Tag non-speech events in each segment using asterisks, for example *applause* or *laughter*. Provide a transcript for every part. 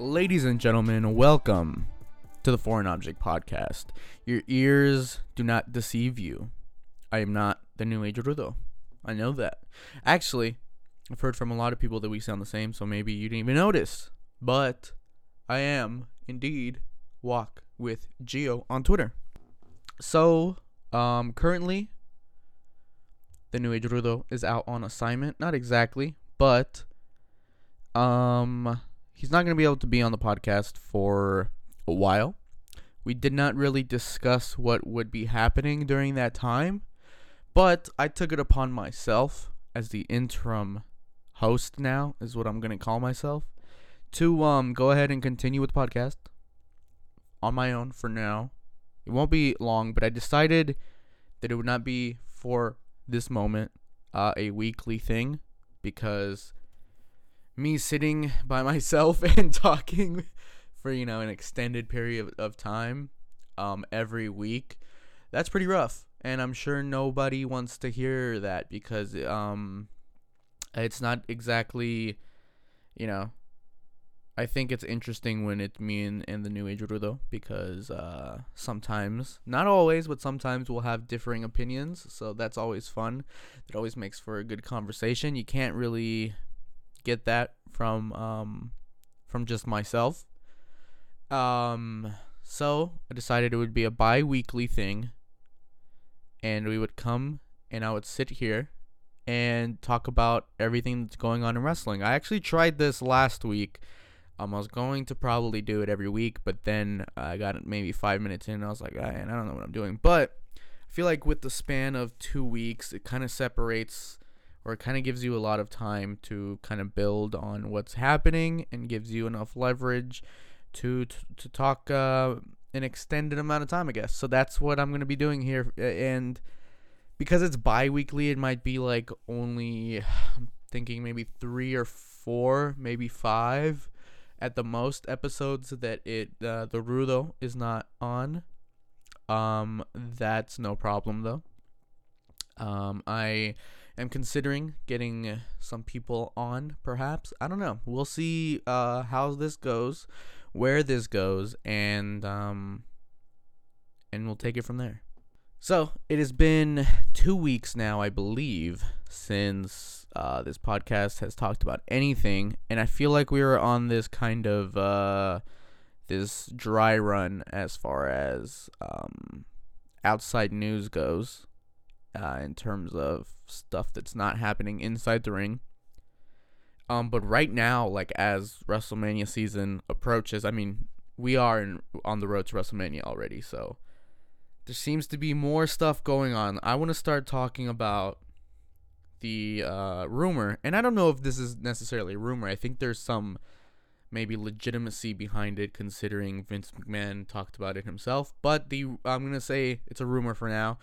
Ladies and gentlemen, welcome to the Foreign Object Podcast. Your ears do not deceive you. I am not the New Age Rudo. I know that. Actually, I've heard from a lot of people that we sound the same, so maybe you didn't even notice. But I am indeed Walk with Geo on Twitter. So, um, currently, the New Age Rudo is out on assignment. Not exactly, but um, he's not going to be able to be on the podcast for a while. We did not really discuss what would be happening during that time, but I took it upon myself as the interim host now is what I'm going to call myself to um go ahead and continue with the podcast on my own for now. It won't be long, but I decided that it would not be for this moment uh, a weekly thing because me sitting by *laughs* myself and talking for you know an extended period of time um every week that's pretty rough and i'm sure nobody wants to hear that because um it's not exactly you know I think it's interesting when it's me and, and the New Age Rudo because uh, sometimes, not always, but sometimes we'll have differing opinions. So that's always fun. It always makes for a good conversation. You can't really get that from um, from just myself. Um, so I decided it would be a bi-weekly thing, and we would come and I would sit here and talk about everything that's going on in wrestling. I actually tried this last week um, I was going to probably do it every week, but then I got maybe five minutes in, and I was like, I don't know what I'm doing. But I feel like with the span of two weeks, it kind of separates, or it kind of gives you a lot of time to kind of build on what's happening, and gives you enough leverage to to, to talk uh, an extended amount of time, I guess. So that's what I'm gonna be doing here, and because it's bi-weekly, it might be like only I'm thinking maybe three or four, maybe five at the most episodes that it uh, the Rudo is not on. Um, that's no problem though. Um, I am considering getting some people on, perhaps. I don't know. We'll see uh, how this goes, where this goes, and um, and we'll take it from there. So it has been two weeks now, I believe, since uh, this podcast has talked about anything, and I feel like we were on this kind of uh, this dry run as far as um, outside news goes, uh, in terms of stuff that's not happening inside the ring. Um, but right now, like as WrestleMania season approaches, I mean, we are in, on the road to WrestleMania already, so there seems to be more stuff going on. I want to start talking about the uh, rumor, and I don't know if this is necessarily a rumor. I think there's some maybe legitimacy behind it, considering Vince McMahon talked about it himself. But the I'm gonna say it's a rumor for now.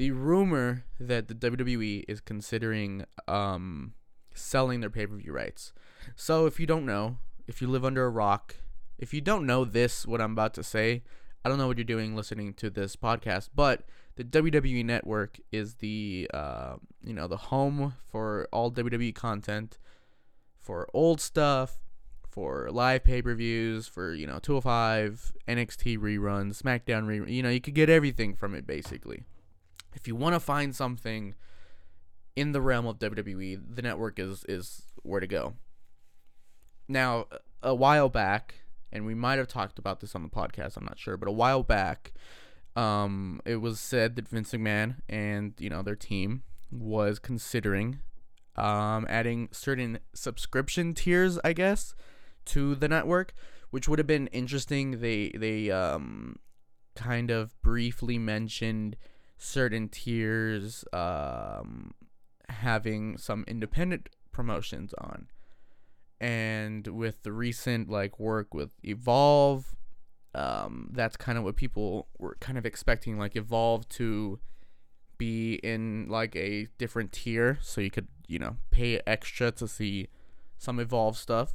The rumor that the WWE is considering um, selling their pay per view rights. So if you don't know, if you live under a rock, if you don't know this, what I'm about to say, I don't know what you're doing listening to this podcast, but the WWE Network is the uh, you know the home for all WWE content, for old stuff, for live pay per views, for you know 205, NXT reruns, SmackDown reruns. You know you could get everything from it basically. If you want to find something in the realm of WWE, the network is is where to go. Now, a while back, and we might have talked about this on the podcast. I'm not sure, but a while back um, it was said that Vince McMahon and you know their team was considering um, adding certain subscription tiers, I guess, to the network, which would have been interesting. They they um, kind of briefly mentioned certain tiers um, having some independent promotions on. And with the recent like work with Evolve um, that's kind of what people were kind of expecting, like Evolve to be in like a different tier, so you could you know pay extra to see some Evolve stuff.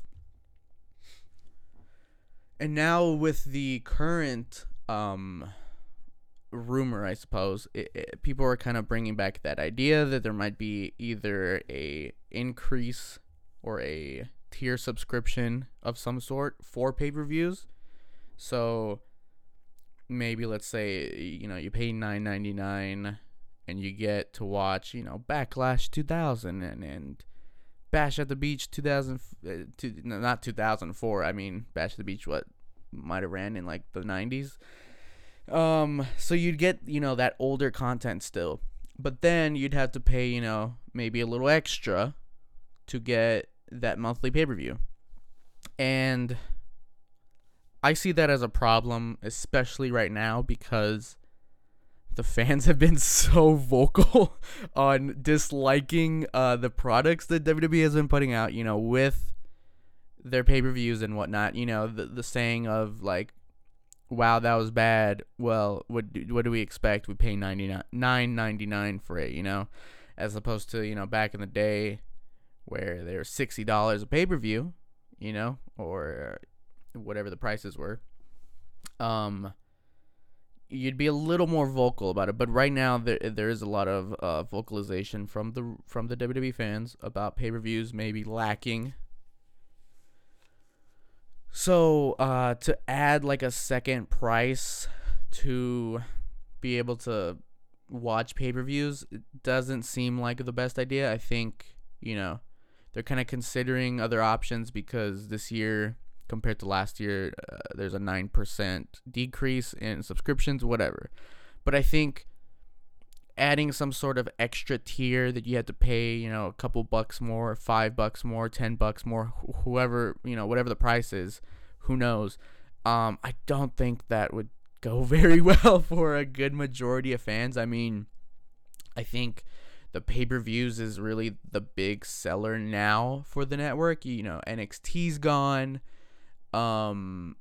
And now with the current um, rumor, I suppose it, it, people are kind of bringing back that idea that there might be either a increase or a tier subscription of some sort for pay per views. So maybe let's say you know you pay nine ninety nine and you get to watch you know Backlash two thousand and and Bash at the Beach 2000 uh, no, not 2004 I mean Bash at the Beach what might have ran in like the 90s um so you'd get you know that older content still but then you'd have to pay you know maybe a little extra to get that monthly pay-per-view and I see that as a problem especially right now because the fans have been *laughs* so vocal *laughs* on disliking uh, the products that WWE has been putting out, you know, with their pay per views and whatnot. You know, the, the saying of like, wow, that was bad. Well, what do, what do we expect? We pay ninety nine ninety nine for it, you know, as opposed to, you know, back in the day where they're $60 a pay per view, you know, or whatever the prices were. Um, you'd be a little more vocal about it. But right now, there there is a lot of uh, vocalization from the from the WWE fans about pay per views maybe lacking. So uh, to add like a second price to be able to watch pay per views doesn't seem like the best idea. I think you know they're kind of considering other options because this year compared to last year. Uh, there's a 9% decrease in subscriptions, whatever. But I think adding some sort of extra tier that you had to pay, you know, a couple bucks more, five bucks more, 10 bucks more, wh- whoever, you know, whatever the price is, who knows. Um, I don't think that would go *laughs* very well for a good majority of fans. I mean, I think the pay per views is really the big seller now for the network. You know, NXT's gone. Um,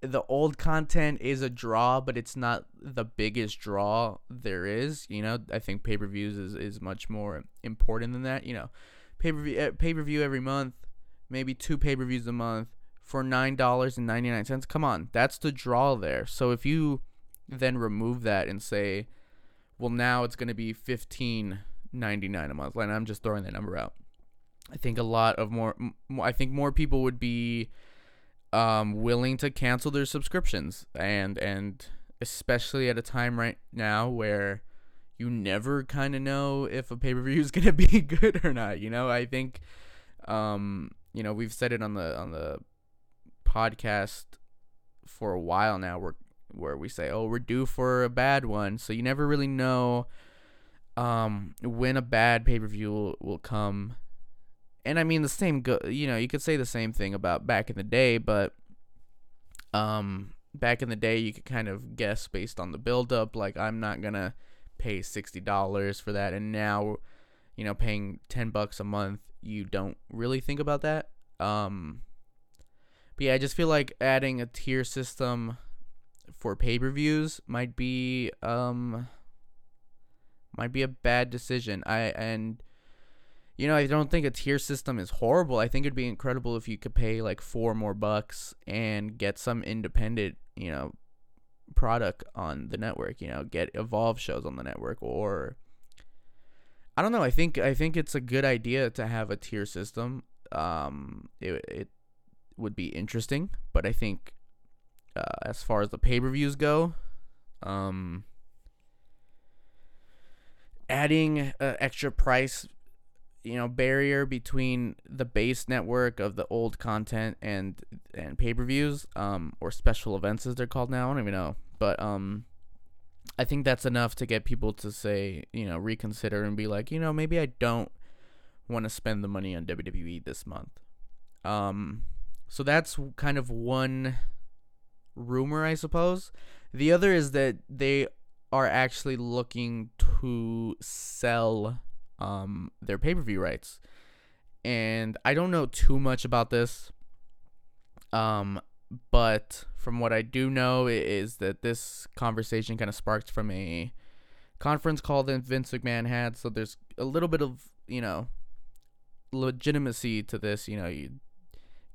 the old content is a draw, but it's not the biggest draw there is. You know, I think pay per views is, is much more important than that. You know, pay per view eh, pay per view every month, maybe two pay per views a month for nine dollars and ninety nine cents. Come on, that's the draw there. So if you then remove that and say, well, now it's gonna be fifteen ninety nine a month, and I'm just throwing that number out. I think a lot of more. I think more people would be um, willing to cancel their subscriptions. And and especially at a time right now where you never kind of know if a pay-per-view is *laughs* going to be good or not you know? I think um you know we've said it on the on the podcast for a while now where where we say oh we're due for a bad one. So you never really know um when a bad pay-per-view will, will come and I mean the same go you know you could say the same thing about back in the day but um back in the day you could kind of guess based on the build up like I'm not going to pay $60 for that and now you know paying 10 bucks a month you don't really think about that. Um but yeah I just feel like adding a tier system for pay-per-views might be um might be a bad decision. I and you know, I don't think a tier system is horrible. I think it'd be incredible if you could pay like four more bucks and get some independent, you know, product on the network. You know, get evolve shows on the network, or I don't know. I think I think it's a good idea to have a tier system. Um, it it would be interesting, but I think uh, as far as the pay per views go, um, adding uh, extra price you know barrier between the base network of the old content and and pay-per-views um or special events as they're called now. I don't even know. But um I think that's enough to get people to say you know reconsider and be like you know maybe I don't want to spend the money on WWE this month. Um so that's kind of one rumor I suppose. The other is that they are actually looking to sell um, their pay per view rights. And I don't know too much about this. Um, but from what I do know is that this conversation kind of sparked from a conference call that Vince McMahon had. So there's a little bit of, you know, legitimacy to this. You know, you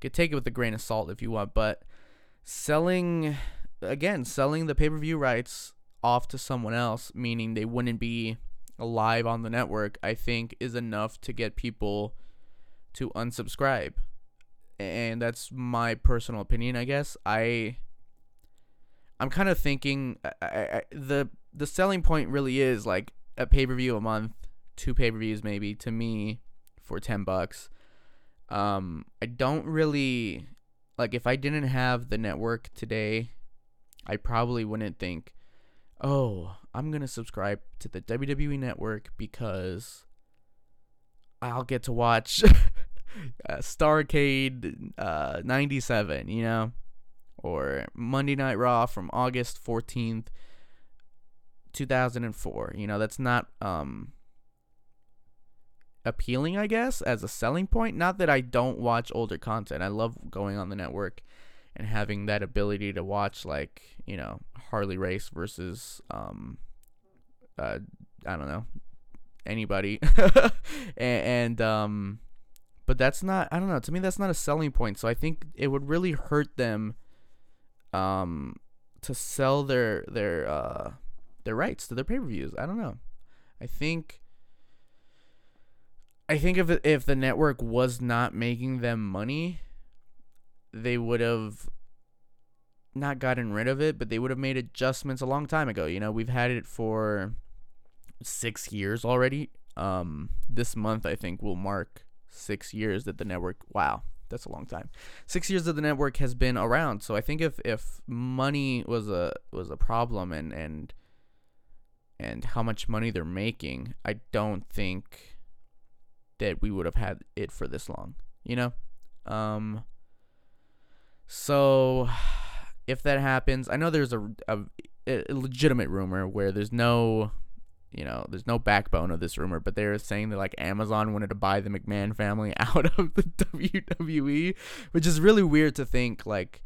could take it with a grain of salt if you want, but selling, again, selling the pay per view rights off to someone else, meaning they wouldn't be live on the network, I think is enough to get people to unsubscribe. and that's my personal opinion, I guess. I I'm kind of thinking I, I, the the selling point really is like a pay per view a month, two pay per views maybe to me for ten bucks. Um, I don't really like if I didn't have the network today, I probably wouldn't think, oh, I'm gonna subscribe to the WWE network because I'll get to watch *laughs* uh, Starcade uh, 97, you know, or Monday Night Raw from August 14th, 2004. You know, that's not um appealing, I guess, as a selling point. Not that I don't watch older content. I love going on the network and having that ability to watch like, you know, Harley Race versus um uh I don't know, anybody. *laughs* and, and um but that's not I don't know, to me that's not a selling point. So I think it would really hurt them um to sell their their uh their rights to their pay-per-views. I don't know. I think I think if if the network was not making them money, they would have not gotten rid of it, but they would have made adjustments a long time ago. You know, we've had it for 6 years already. Um this month I think will mark 6 years that the network wow, that's a long time. 6 years that the network has been around. So I think if if money was a was a problem and and and how much money they're making, I don't think that we would have had it for this long, you know? Um so *sighs* if that happens, I know there's a, a, a legitimate rumor where there's no you know, there's no backbone of this rumor, but they're saying that like Amazon wanted to buy the McMahon family *laughs* out of the WWE, which is really weird to think like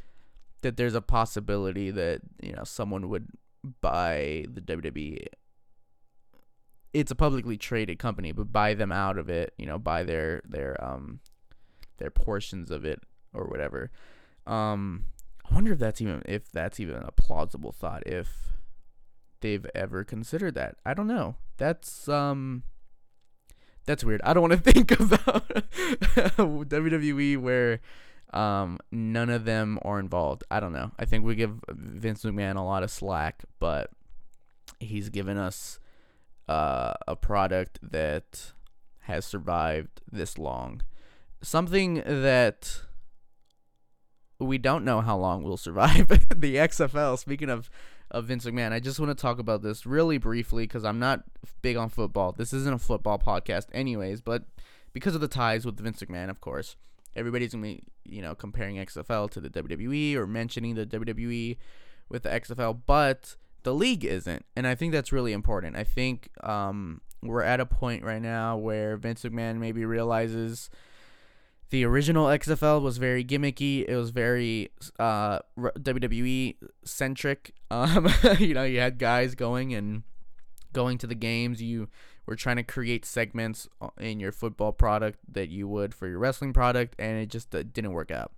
that there's a possibility that, you know, someone would buy the WWE it's a publicly traded company, but buy them out of it, you know, buy their their um their portions of it or whatever. Um I wonder if that's even if that's even a plausible thought if they've ever considered that. I don't know. That's um that's weird. I don't want to *laughs* think about *laughs* WWE where um none of them are involved. I don't know. I think we give Vince McMahon a lot of slack, but he's given us uh, a product that has survived this long. Something that we don't know how long we'll survive. *laughs* the XFL. Speaking of of Vince McMahon, I just want to talk about this really briefly because I'm not big on football. This isn't a football podcast, anyways. But because of the ties with Vince McMahon, of course, everybody's gonna be you know comparing XFL to the WWE or mentioning the WWE with the XFL. But the league isn't, and I think that's really important. I think um, we're at a point right now where Vince McMahon maybe realizes the original XFL was very gimmicky. It was very uh, WWE centric. *laughs* Um, you know, you had guys going and going to the games. You were trying to create segments uh, in your football product that you would for your wrestling product, and it just uh, didn't work out.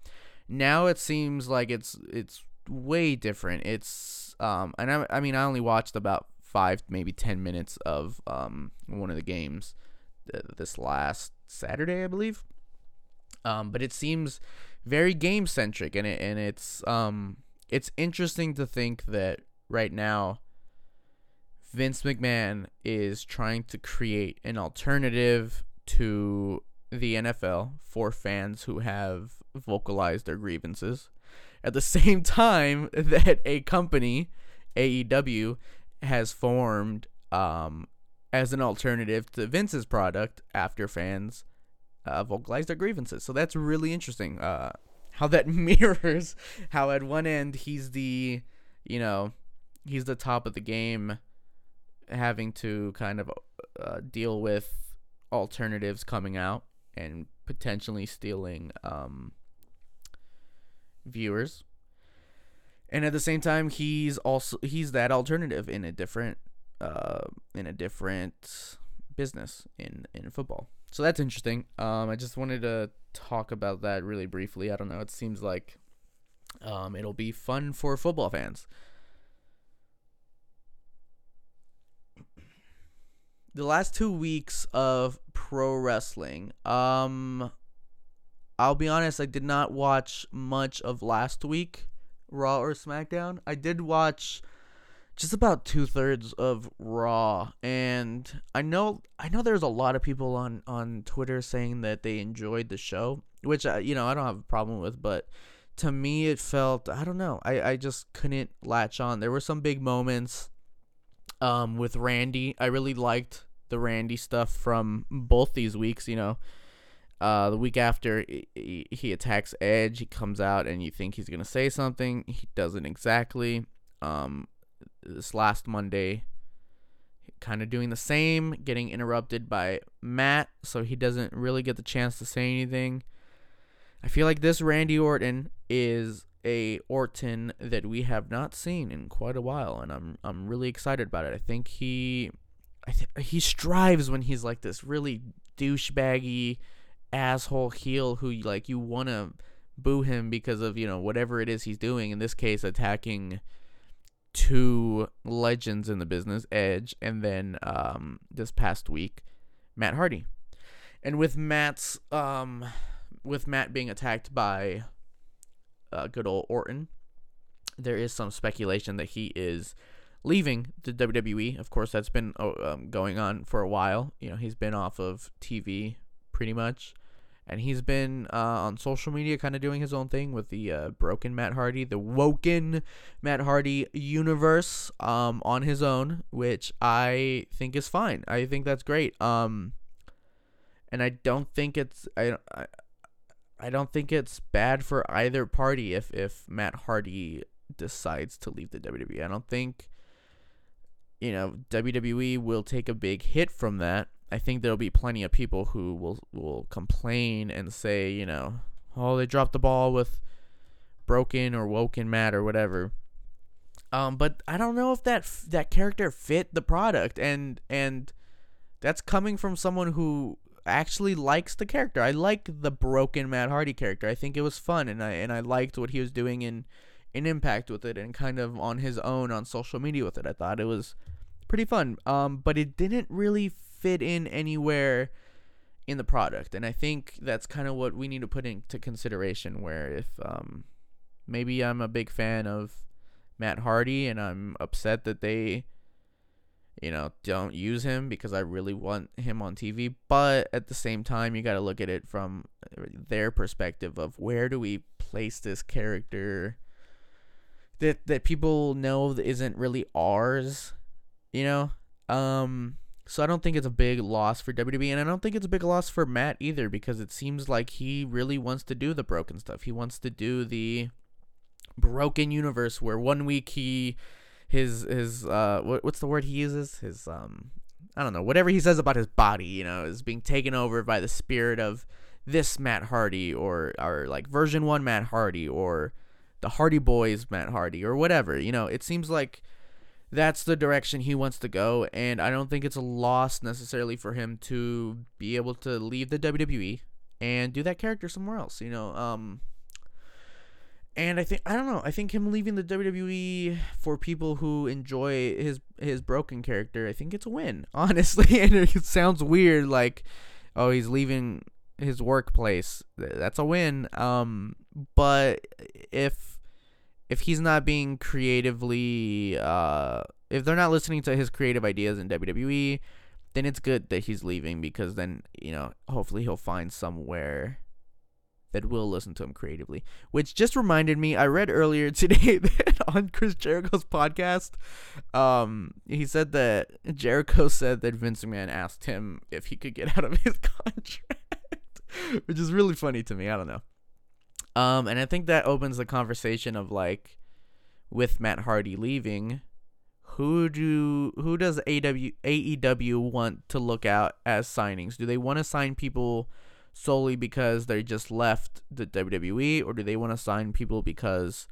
Now it seems like it's it's way different. It's um, and I, I mean, I only watched about five, maybe ten minutes of um one of the games th- this last Saturday, I believe. Um, but it seems very game centric, and it and it's um it's interesting to think that right now Vince McMahon is trying to create an alternative to the NFL for fans who have vocalized their grievances. At the *laughs* same time that a company, AEW, has formed um, as an alternative to Vince's product after fans uh, vocalize their grievances. So that's really interesting. Uh, how that *laughs* mirrors how at one end he's the, you know, he's the top of the game, having to kind of uh, deal with alternatives coming out and potentially stealing um, viewers. And at the same time, he's also he's that alternative in a different uh in a different business in in football. So that's interesting. Um I just wanted to talk about that really briefly. I don't know, it seems like um it'll be fun for football fans. The last 2 weeks of pro wrestling. Um I'll be honest, I did not watch much of last week, Raw or SmackDown. I did watch just about two thirds of Raw, and I know I know there's a lot of people on on Twitter saying that they enjoyed the show, which I, you know I don't have a problem with, but to me it felt I don't know I I just couldn't latch on. There were some big moments, um, with Randy. I really liked the Randy stuff from both these weeks. You know, uh, the week after he, he attacks Edge, he comes out and you think he's gonna say something. He doesn't exactly. Um, this last Monday, kind of doing the same, getting interrupted by Matt, so he doesn't really get the chance to say anything. I feel like this Randy Orton is a Orton that we have not seen in quite a while, and I'm I'm really excited about it. I think he, I th- he strives when he's like this really douchebaggy asshole heel who like you want to boo him because of you know whatever it is he's doing. In this case, attacking two legends in the business, Edge, and then um, this past week, Matt Hardy. And with Matt's um, with Matt being attacked by uh, good old Orton, there is some speculation that he is leaving the WWE. Of course, that's been oh, um, going on for a while. You know, he's been off of TV pretty much and he's been uh, on social media kind of doing his own thing with the uh, broken Matt Hardy, the woken Matt Hardy universe um, on his own, which I think is fine. I think that's great. Um, and I don't think it's I, I I don't think it's bad for either party if if Matt Hardy decides to leave the WWE. I don't think you know WWE will take a big hit from that I think there'll be plenty of people who will will complain and say, you know, oh, they dropped the ball with broken or woken Matt or whatever. Um, but I don't know if that that character fit the product, and and that's coming from someone who actually likes the character. I like the broken Matt Hardy character. I think it was fun, and I and I liked what he was doing in in Impact with it, and kind of on his own on social media with it. I thought it was pretty fun. Um, but it didn't really fit in anywhere in the product. And I think that's kind of what we need to put into consideration where if um, maybe I'm a big fan of Matt Hardy and I'm upset that they you know don't use him because I really want him on TV, but at the same time you got to look at it from their perspective of where do we place this character that that people know isn't really ours, you know? Um so I don't think it's a big loss for WWE, and I don't think it's a big loss for Matt either, because it seems like he really wants to do the broken stuff. He wants to do the broken universe where one week he his his uh what, what's the word he uses his um I don't know whatever he says about his body you know is being taken over by the spirit of this Matt Hardy or or like version 1 Matt Hardy or the Hardy Boys Matt Hardy or whatever you know it seems like that's the direction he wants to go and I don't think it's a loss necessarily for him to be able to leave the WWE and do that character somewhere else, you know. Um and I think I don't know, I think him leaving the WWE for people who enjoy his his broken character, I think it's a win, *laughs* honestly. and it sounds weird like oh, he's leaving his workplace. That's a win. Um but if if he's not being creatively uh if they're not listening to his creative ideas in WWE, then it's good that he's leaving because then, you know, hopefully he'll find somewhere that will listen to him creatively. Which just reminded me, I read earlier *laughs* today that on Chris Jericho's podcast, um, he said that Jericho said that Vince McMahon asked him if he could get out of his *laughs* contract, which is really funny to me. I don't know. Um, and I think that opens the conversation of like, with Matt Hardy leaving, who do who does AW, AEW want to look out as signings? Do they want to sign people solely because they just left the WWE, or do they want to sign people because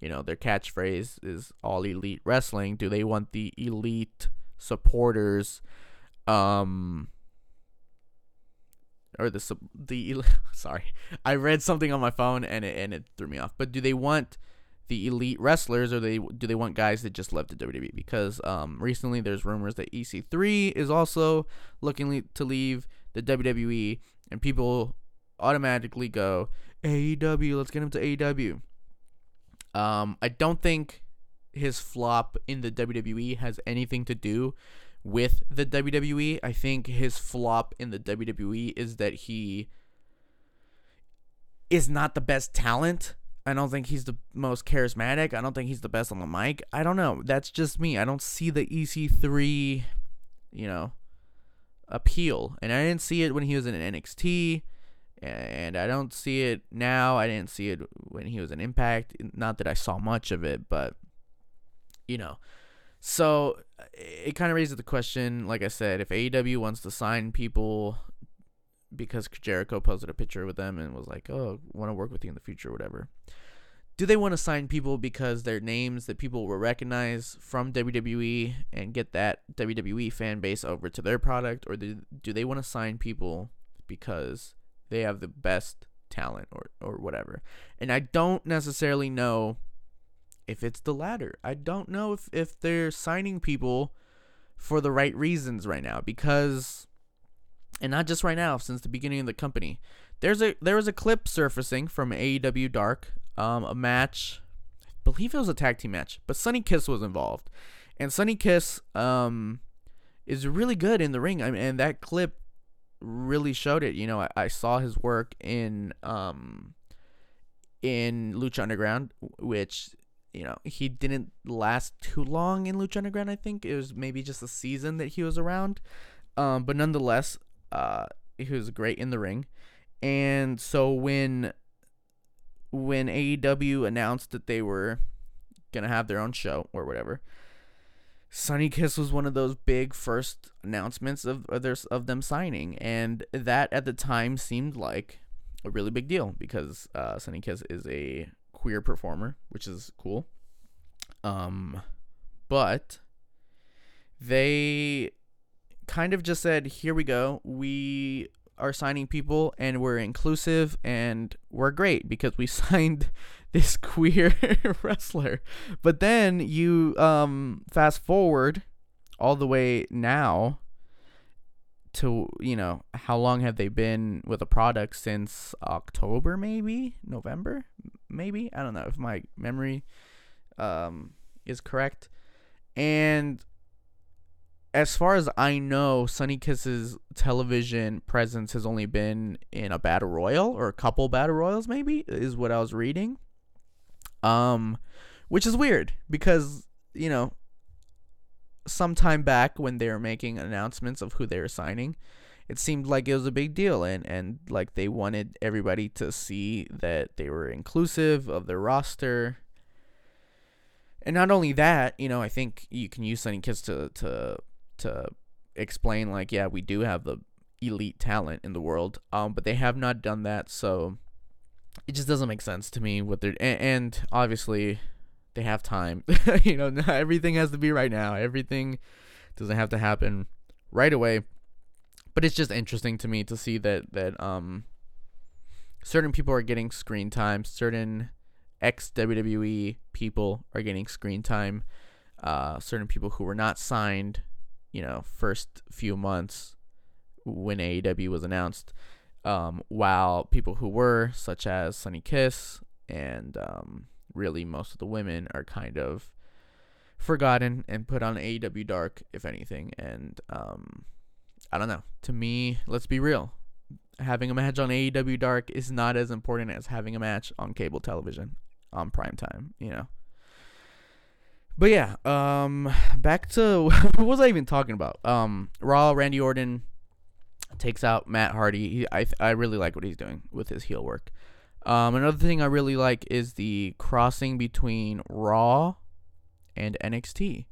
you know their catchphrase is all elite wrestling? Do they want the elite supporters? Um, or the the *laughs* sorry, I read something on my phone and it and it threw me off. But do they want the elite wrestlers or they do they want guys that just left the WWE? Because um recently there's rumors that EC3 is also looking to leave the WWE and people automatically go AEW. Let's get him to AEW. Um, I don't think his flop in the WWE has anything to do with the WWE. I think his flop in the WWE is that he is not the best talent. I don't think he's the most charismatic. I don't think he's the best on the mic. I don't know. That's just me. I don't see the EC3, you know, appeal. And I didn't see it when he was in NXT. And I don't see it now. I didn't see it when he was in Impact. Not that I saw much of it, but, you know. So it kind of raises the question, like I said, if AEW wants to sign people because Jericho posted a picture with them and was like, "Oh, want to work with you in the future, or whatever." Do they want to sign people because they're names that people will recognize from WWE and get that WWE fan base over to their product, or do, do they want to sign people because they have the best talent or or whatever? And I don't necessarily know if it's the latter. I don't know if if they're signing people for the right reasons right now because and not just right now since the beginning of the company. There's a there was a clip surfacing from AEW Dark um a match. I believe it was a tag team match but Sonny Kiss was involved. And Sonny Kiss um is really good in the ring. I mean, and that clip really showed it. You know I, I saw his work in um in Lucha Underground which you know, he didn't last too long in Lucha Underground. I think it was maybe just a season that he was around, um, but nonetheless, uh, he was great in the ring. And so when when AEW announced that they were gonna have their own show or whatever, Sonny Kiss was one of those big first announcements of of, their, of them signing, and that at the time seemed like a really big deal because uh, Sonny Kiss is a queer performer, which is cool. Um, but they kind of just said, "Here we go. We are signing people, and we're inclusive, and we're great because we *laughs* signed this queer *laughs* wrestler." But then you um fast forward all the way now to you know how long have they been with a product since October maybe? November? Maybe? I don't know if my memory um, is correct. And as far as I know Sonny Kiss's television presence has only been in a battle royal or a couple battle royals maybe is what I was reading. Um which is weird because you know sometime back when they were making announcements of who they were signing, it seemed like it was a big deal and and like they wanted everybody to see that they were inclusive of their roster. And not only that, you know, I think you can use Sonny Kiss to to to explain like, yeah, we do have the elite talent in the world, um, but they have not done that, so it just doesn't make sense to me what they're and, and obviously they have time. *laughs* you know, not *laughs* everything has to be right now. Everything doesn't have to happen right away. But it's just interesting to me to see that that um certain people are getting screen time, certain ex WWE people are getting screen time. Uh, certain people who were not signed, you know, first few months when AEW was announced, um, while people who were, such as Sonny Kiss and um, really most of the women are kind of forgotten and put on AEW Dark, if anything. And um, I don't know. To me, let's be real. Having a match on AEW Dark is not as important as having a match on cable television on prime time, you know. But yeah, um back to *laughs* what was I even talking about? Um Raw Randy Orton takes out Matt Hardy. He, I I really like what he's doing with his heel work. Um, another thing I really like is the crossing between Raw and NXT.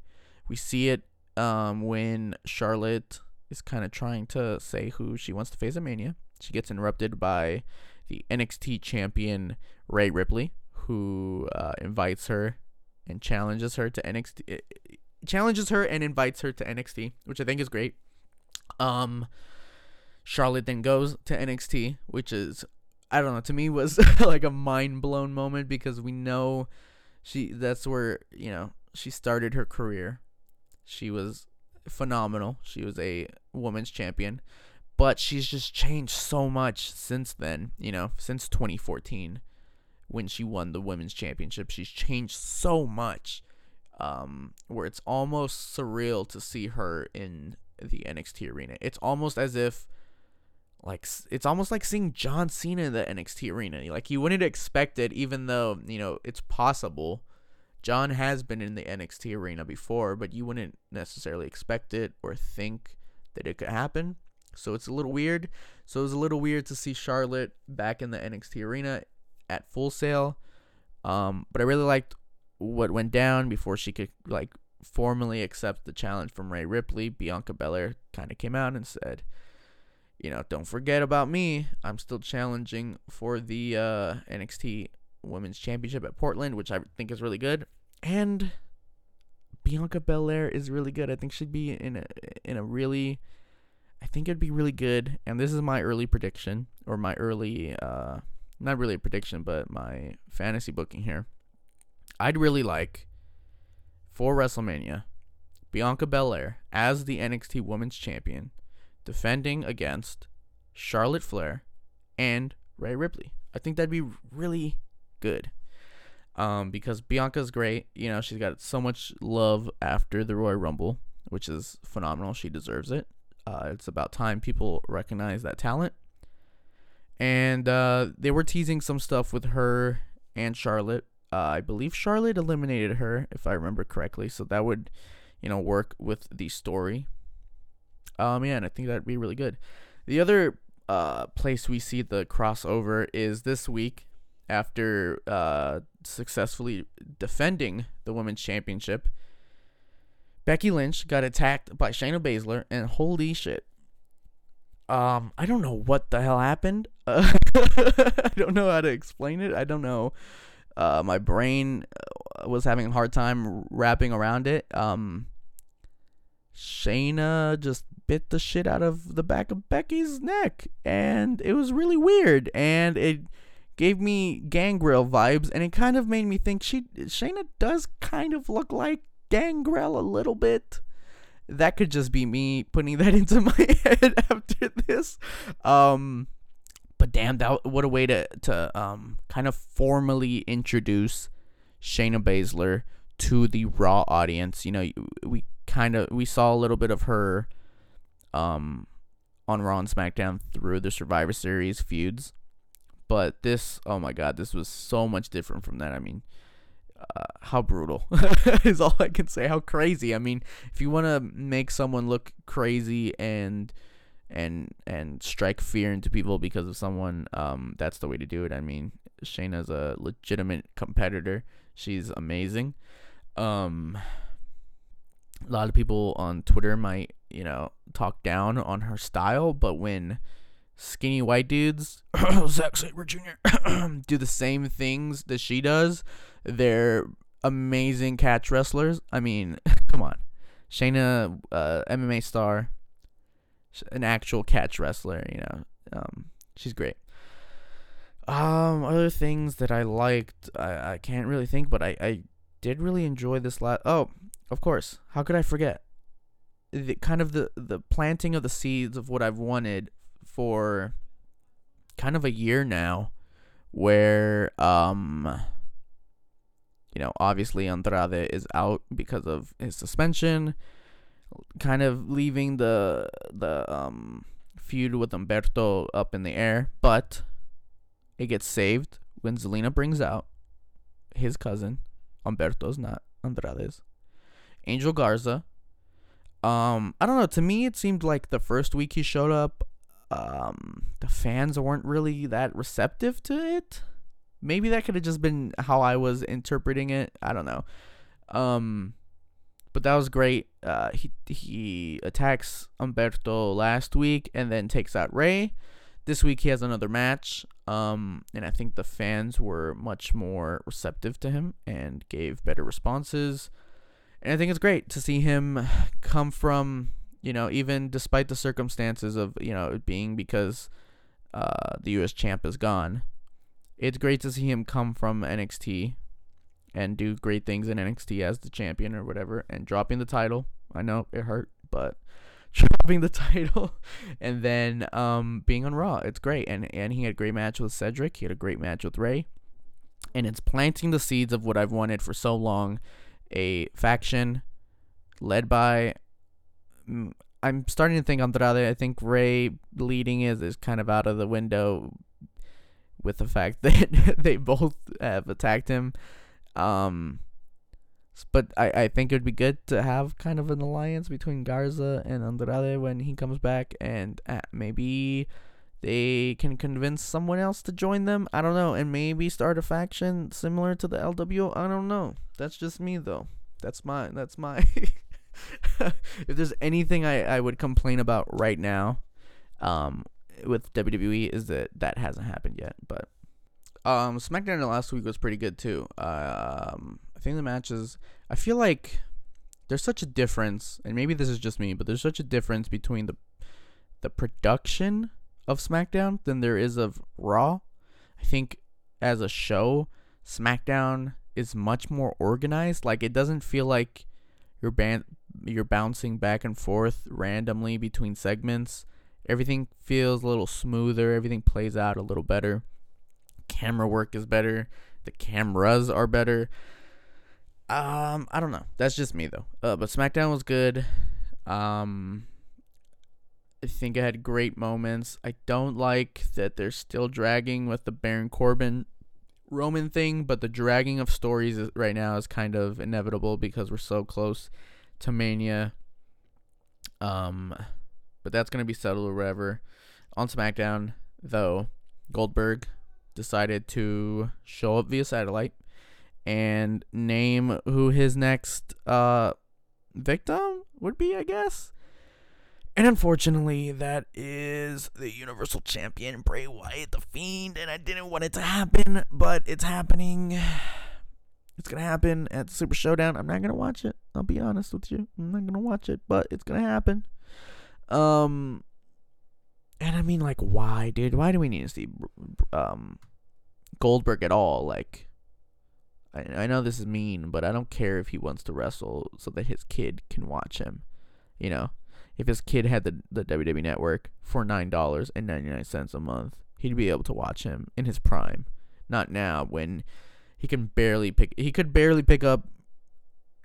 We see it um, when Charlotte is kind of trying to say who she wants to face at Mania. She gets interrupted by the NXT champion Rhea Ripley, who uh, invites her and challenges her to NXT. Eh, challenges her and invites her to NXT, which I think is great. Um, Charlotte then goes to NXT, which is I don't know. To me, was *laughs* like a mind blown moment because we know she. That's where you know she started her career. She was phenomenal. She was a women's champion, but she's just changed so much since then, you know, since 2014 when she won the women's championship. She's changed so much um, where it's almost surreal to see her in the NXT arena. It's almost as if like it's almost like seeing John Cena in the NXT arena. Like you wouldn't expect it even though, you know, it's possible. John has been in the NXT arena before, but you wouldn't necessarily expect it or think that it could happen. So it's a little weird. So it was a little weird to see Charlotte back in the NXT arena at Full Sail. Um, but I really liked what went down before she could like formally accept the challenge from Rhea Ripley. Bianca Belair kind of came out and said, you know, don't forget about me. I'm still challenging for the uh, NXT Women's Championship at Portland, which I think is really good. And Bianca Belair is really good. I think she'd be in a in a really I think it'd be really good. And this is my early prediction or my early uh not really a prediction, but my fantasy booking here. I'd really like for WrestleMania Bianca Belair as the NXT Women's Champion, defending against Charlotte Flair and Rhea Ripley. I think that'd be really good. Um, because Bianca's great. You know, she's got so much love after the Royal Rumble, which is phenomenal. She deserves it. Uh, it's about time people recognize that talent. And uh, they were teasing some stuff with her and Charlotte uh, I believe Charlotte eliminated her, if I remember correctly. So that would, you know, work with the story. Um, yeah, and I think that'd be really good. The other uh, place we see the crossover is this week after uh, successfully defending the women's championship. Becky Lynch got attacked by Shayna Baszler, and holy shit. Um, I don't know what the hell happened. Uh, *laughs* I don't know how to explain it. I don't know uh, my brain uh, was having a hard time wrapping around it. Um, Shayna just bit the shit out of the back of Becky's neck, and it was really weird. And it gave me Gangrel vibes, and it kind of made me think she Shayna does kind of look like Gangrel a little bit. That could just be me putting that *laughs* into my head after this. Um, but damn, that what a way to to um kind of formally introduce Shayna Baszler to the Raw audience. You know, we kind of we saw a little bit of her um on Raw and SmackDown through the Survivor Series feuds, but this oh my god, this was so much different from that. I mean. Uh, how brutal *laughs* is all I can say. How crazy. I mean, if you want to make someone look crazy and and and strike fear into people because of someone, um, that's the way to do it. I mean, Shayna's a legitimate competitor. She's amazing. Um, a lot of people on Twitter might, you know, talk down on her style, but when skinny white dudes, *coughs* Zack Sabre Jr., *coughs* do the same things that she does, they're amazing catch wrestlers. I mean, *laughs* come on. Shayna, uh, MMA star, an actual catch wrestler. You know, um, she's great. Um, other things that I liked, I, I can't really think, but I, I did really enjoy this last. Oh, of course, how could I forget? The kind of the the planting of the seeds of what I've wanted for kind of a year now, where um, you know, obviously Andrade is out because of his suspension kind of leaving the the um, feud with Humberto up in the air, but it gets saved when Zelina brings out his cousin, Humberto's not Andrade's, Angel Garza. Um, I don't know. To me, it seemed like the first week he showed up, um, the fans weren't really that receptive to it. Maybe that could have just been how I was interpreting it. I don't know. Um, but that was great. Uh, he he attacks Umberto last week and then takes out Ray. This week he has another match. Um, and I think the fans were much more receptive to him and gave better responses. And I think it's great to see him come from, you know, even despite the circumstances of, you know, it being because uh, the US champ is gone. It's great to see him come from NXT and do great things in NXT as the champion or whatever and dropping the title. I know it hurt, but *laughs* dropping the title *laughs* and then um being on Raw. It's great. And and he had a great match with Cedric. He had a great match with Ray. And it's planting the seeds of what I've wanted for so long, a faction led by mm, I'm starting to think Andrade. I think Rey leading is is kind of out of the window with the fact *laughs* that they both have attacked him. Um, but I, I think it would be good to have kind of an alliance between Garza and Andrade when he comes back, and uh, maybe they can convince someone else to join them. I don't know, and maybe start a faction similar to the LWO. I don't know. That's just me though. That's my that's my. *laughs* if there's anything I, I would complain about right now, um, with WWE is that that hasn't happened yet. But um, SmackDown last week was pretty good too. Um, I think the matches. I feel like there's such a difference, and maybe this is just me, but there's such a difference between the the production of SmackDown than there is of Raw. I think as a show, SmackDown is much more organized. Like it doesn't feel like you're ban- you're bouncing back and forth randomly between segments. Everything feels a little smoother. Everything plays out a little better. Camera work is better. The cameras are better. Um, I don't know. That's just me though. Uh, but SmackDown was good. Um, I think it had great moments. I don't like that they're still dragging with the Baron Corbin Roman thing, but the dragging of stories right now is kind of inevitable because we're so close to Mania. Um, but that's gonna be settled or whatever. On SmackDown, though, Goldberg decided to show up via satellite and name who his next uh victim would be, I guess. And unfortunately, that is the Universal Champion Bray Wyatt, the Fiend, and I didn't want it to happen, but it's happening. *sighs* It's gonna happen at Super Showdown. I'm not gonna watch it. I'll be honest with you. I'm not gonna watch it, but it's gonna happen. Um, and I mean, like, why, dude? Why do we need to see um Goldberg at all? Like, I I know this is mean, but I don't care if he wants to wrestle so that his kid can watch him. You know, if his kid had the the WWE Network for nine dollars and ninety nine cents a month, he'd be able to watch him in his prime. Not now when he can barely pick. He could barely pick up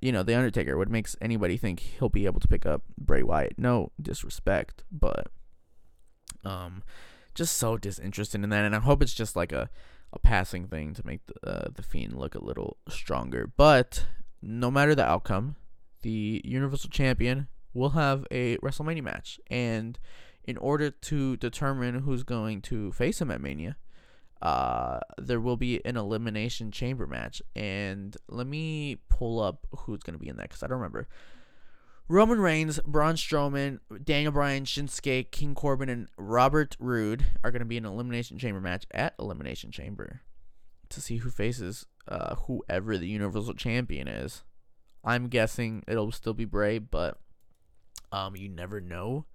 you know, The Undertaker, what makes anybody think he'll be able to pick up Bray Wyatt. No disrespect, but um just so disinterested in that and I hope it's just like a a passing thing to make the uh, the fiend look a little stronger. But no matter the outcome, the Universal Champion will have a WrestleMania match and in order to determine who's going to face him at Mania, uh, there will be an elimination chamber match. And let me pull up who's going to be in that because I don't remember. Roman Reigns, Braun Strowman, Daniel Bryan, Shinsuke, King Corbin, and Robert Roode are going to be in an elimination chamber match at Elimination Chamber to see who faces uh, whoever the Universal Champion is. I'm guessing it'll still be Bray, but um, you never know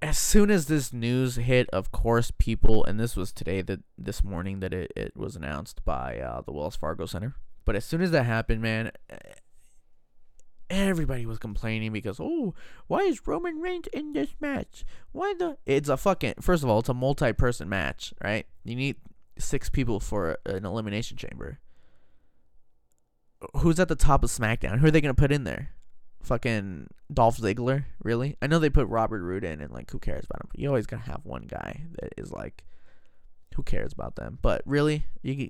as soon as this news hit, of course, people, and this was today that this morning that it, it was announced by uh, the Wells Fargo Center. But as soon as that happened, man, everybody was complaining because, oh, why is Roman Reigns in this match? Why the? It's a fucking. First of all, it's a multi-person match, right? You need six people for an elimination chamber. Who's at the top of SmackDown? Who are they gonna put in there? Fucking Dolph Ziggler, really? I know they put Robert Roode in, and like, who cares about him? But you always gotta have one guy that is like, who cares about them? But really, you,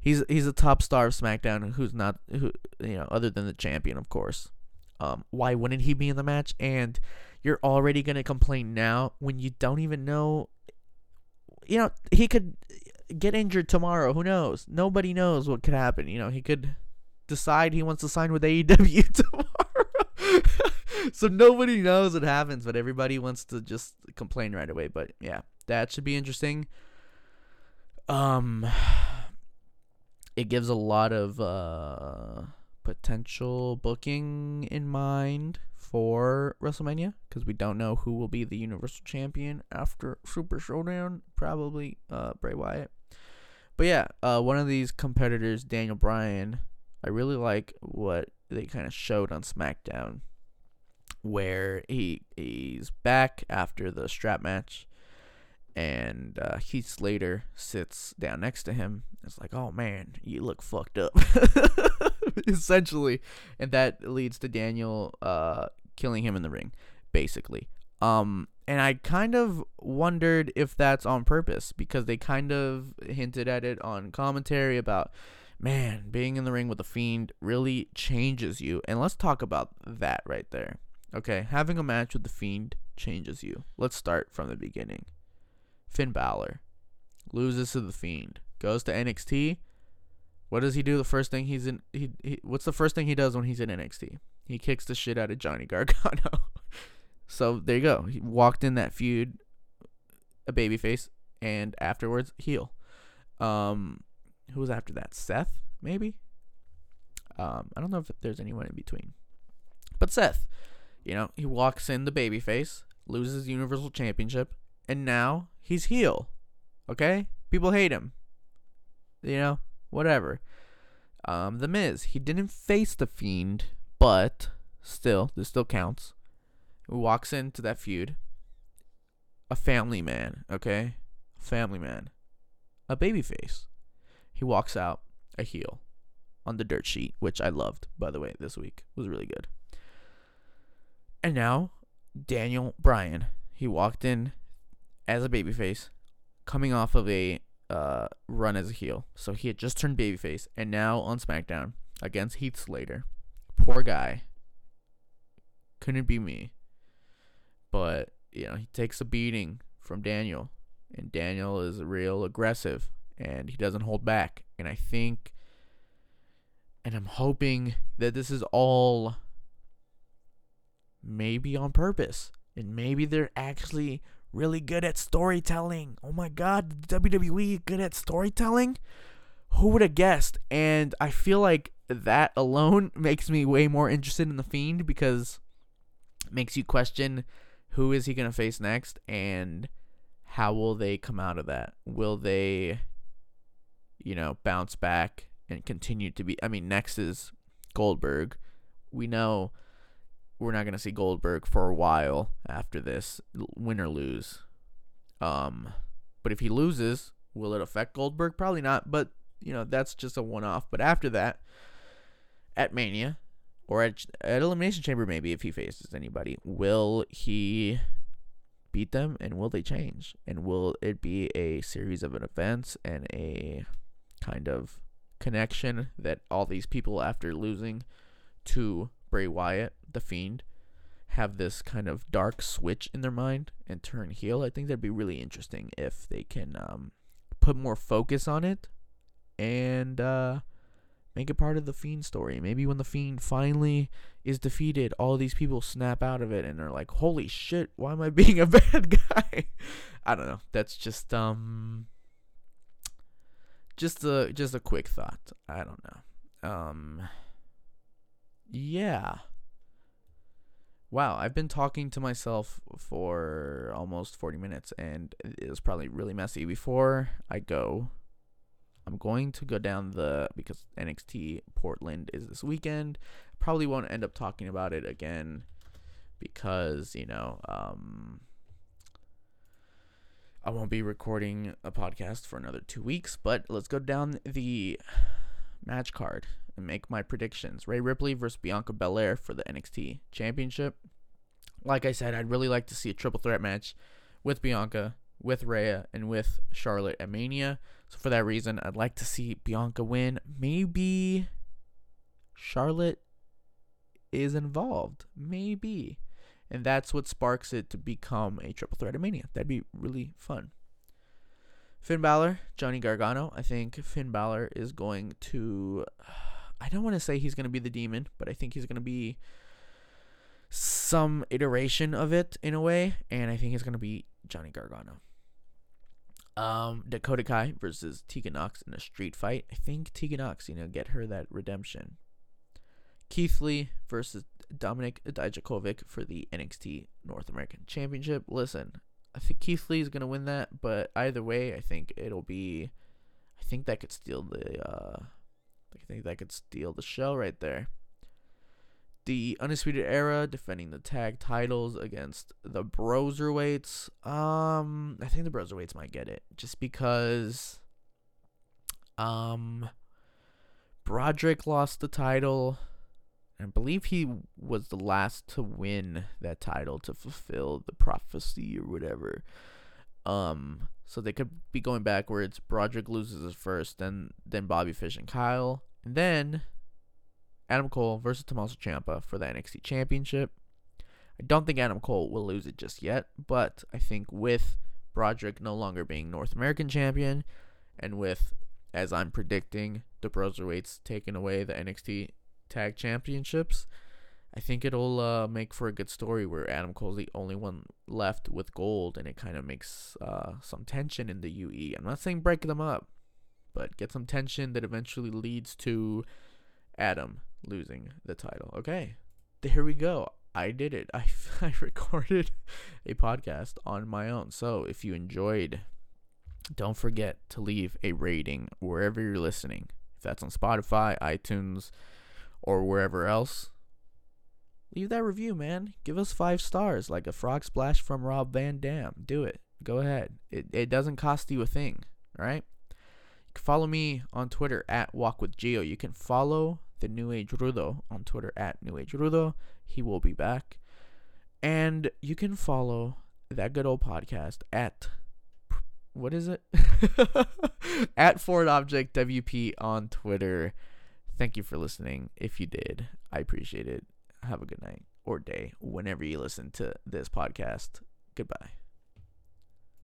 he's he's a top star of SmackDown, who's not who you know, other than the champion, of course. Um, why wouldn't he be in the match? And you're already gonna complain now when you don't even know. You know, he could get injured tomorrow. Who knows? Nobody knows what could happen. You know, he could decide he wants to sign with AEW *laughs* tomorrow. *laughs* so nobody knows what happens, but everybody wants to just complain right away. But yeah, that should be interesting. Um, *sighs* it gives a lot of uh potential booking in mind for WrestleMania because we don't know who will be the Universal Champion after Super Showdown. Probably uh Bray Wyatt. But yeah, uh, one of these competitors, Daniel Bryan, I really like what they kind of showed on SmackDown where he he's back after the strap match, and uh, Heath Slater sits down next to him. It's like, oh man, you look fucked up, *laughs* essentially, and that leads to Daniel uh, killing him in the ring, basically. Um, and I kind of wondered if that's on purpose because they kind of hinted at it on commentary about man, being in the ring with a fiend really changes you. And let's talk about that right there. Okay, having a match with the fiend changes you. Let's start from the beginning. Finn Balor loses to the fiend, goes to NXT. What does he do? The first thing he's in he, he what's the first thing he does when he's in NXT? He kicks the shit out of Johnny *laughs* Gargano. so there you go. He walked in that feud a babyface and afterwards heel. Um who was after that? Seth, maybe. Um, I don't know if there's anyone in between, but Seth, you know, he walks in the babyface, loses Universal Championship, and now he's heel. Okay, people hate him. You know, whatever. Um, the Miz, he didn't face the Fiend, but still, this still counts. He walks into that feud. A family man, okay, family man, a babyface. He walks out a heel on the dirt sheet, which I loved, by the way, this week. It was really good. And now, Daniel Bryan. He walked in as a babyface, coming off of a uh, run as a heel. So he had just turned babyface, and now on SmackDown against Heath Slater. Poor guy. Couldn't be me. But, you know, he takes a beating from Daniel. And Daniel is real aggressive and he doesn't hold back. And I think, and I'm hoping that this is all maybe on purpose. And maybe they're actually really good at storytelling. Oh my god, WWE good at storytelling? Who would have guessed? And I feel like that alone *laughs* makes me way more interested in the Fiend because it makes you question who is he going to face next and how will they come out of that? Will they you know, bounce back and continue to be. I mean, next is Goldberg. We know we're not going to see Goldberg for a while after this, win or lose. Um, but if he loses, will it affect Goldberg? Probably not. But you know, that's just a one-off. But after that, at Mania or at, at Elimination Chamber, maybe if he faces anybody, will he beat them and will they change? And will it be a series of events and a kind of connection that all these people, after losing to Bray Wyatt, the Fiend, have this kind of dark switch in their mind and turn heel. I think that'd be really interesting if they can um, put more focus on it and uh, make it part of the Fiend story. Maybe when the Fiend finally is defeated, all these people snap out of it and are like, "Holy shit! Why am I *laughs* being a bad guy?" *laughs* I don't know. That's just um just a just a quick thought. I don't know. Um yeah. Wow, I've been talking to myself for almost 40 minutes and it was probably really messy. Before I go, I'm going to go down the because NXT Portland is this weekend. Probably won't end up talking about it again because, you know, um I won't be recording a podcast for another two weeks, but let's go down the match card and make my predictions. Rhea Ripley versus Bianca Belair for the NXT Championship. Like I said, I'd really like to see a triple threat match with Bianca, with Rhea, and with Charlotte at Mania. So for that reason, I'd like to see Bianca win. Maybe Charlotte is involved. Maybe and that's what sparks it to become a triple threat of Mania. That'd be really fun. Finn Balor, Johnny Gargano. I think Finn Balor is going to. I don't want to say he's going to be the demon, but I think he's going to be some iteration of it in a way, and I think he's going to be Johnny Gargano. Um, Dakota Kai versus Tegan Nox in a street fight. I think Tegan Nox, you know, get her that redemption. Keith Lee versus Dominik Dijakovic for the NXT North American Championship. Listen, I think Keith Lee is gonna win that, but either way, I think it'll be. I think that could steal the. Uh, I think that could steal the show right there. the Undisputed Era defending the tag titles against the Broserweights. Um, I think the Broserweights might get it just because. Um, Roderick lost the title. I believe he was the last to win that title to fulfill the prophecy or whatever. Um, so they could be going backwards. Roderick loses his first, then then Bobby Fish and Kyle, and then Adam Cole versus Tommaso Ciampa for the NXT Championship. I don't think Adam Cole will lose it just yet, but I think with Roderick no longer being North American champion, and with, as I'm predicting, the Broserweights taking away the NXT Tag Championships, I think it'll uh, make for a good story where Adam Cole's the only one left with gold, and it kind of makes uh, some tension in the UE. I'm not saying break them up, but get some tension that eventually leads to Adam losing the title. Okay, there we go. I did it. *laughs* I, I recorded a podcast on my own. So if you enjoyed, don't forget to leave a rating wherever you're listening. If that's on Spotify, iTunes, or wherever else leave that review, man. Give us five stars, like a frog splash from Rob Van Dam. Do it. Go ahead. It it doesn't cost you a thing, right? You can follow me on Twitter at Walk with Geo. You can follow the New Age Rudo on Twitter at New Age Rudo. He will be back, and you can follow that good old podcast at what is it? *laughs* at Ford Object WP on Twitter. Thank you for listening. If you did, I appreciate it have a good night or day whenever you listen to this podcast. Goodbye.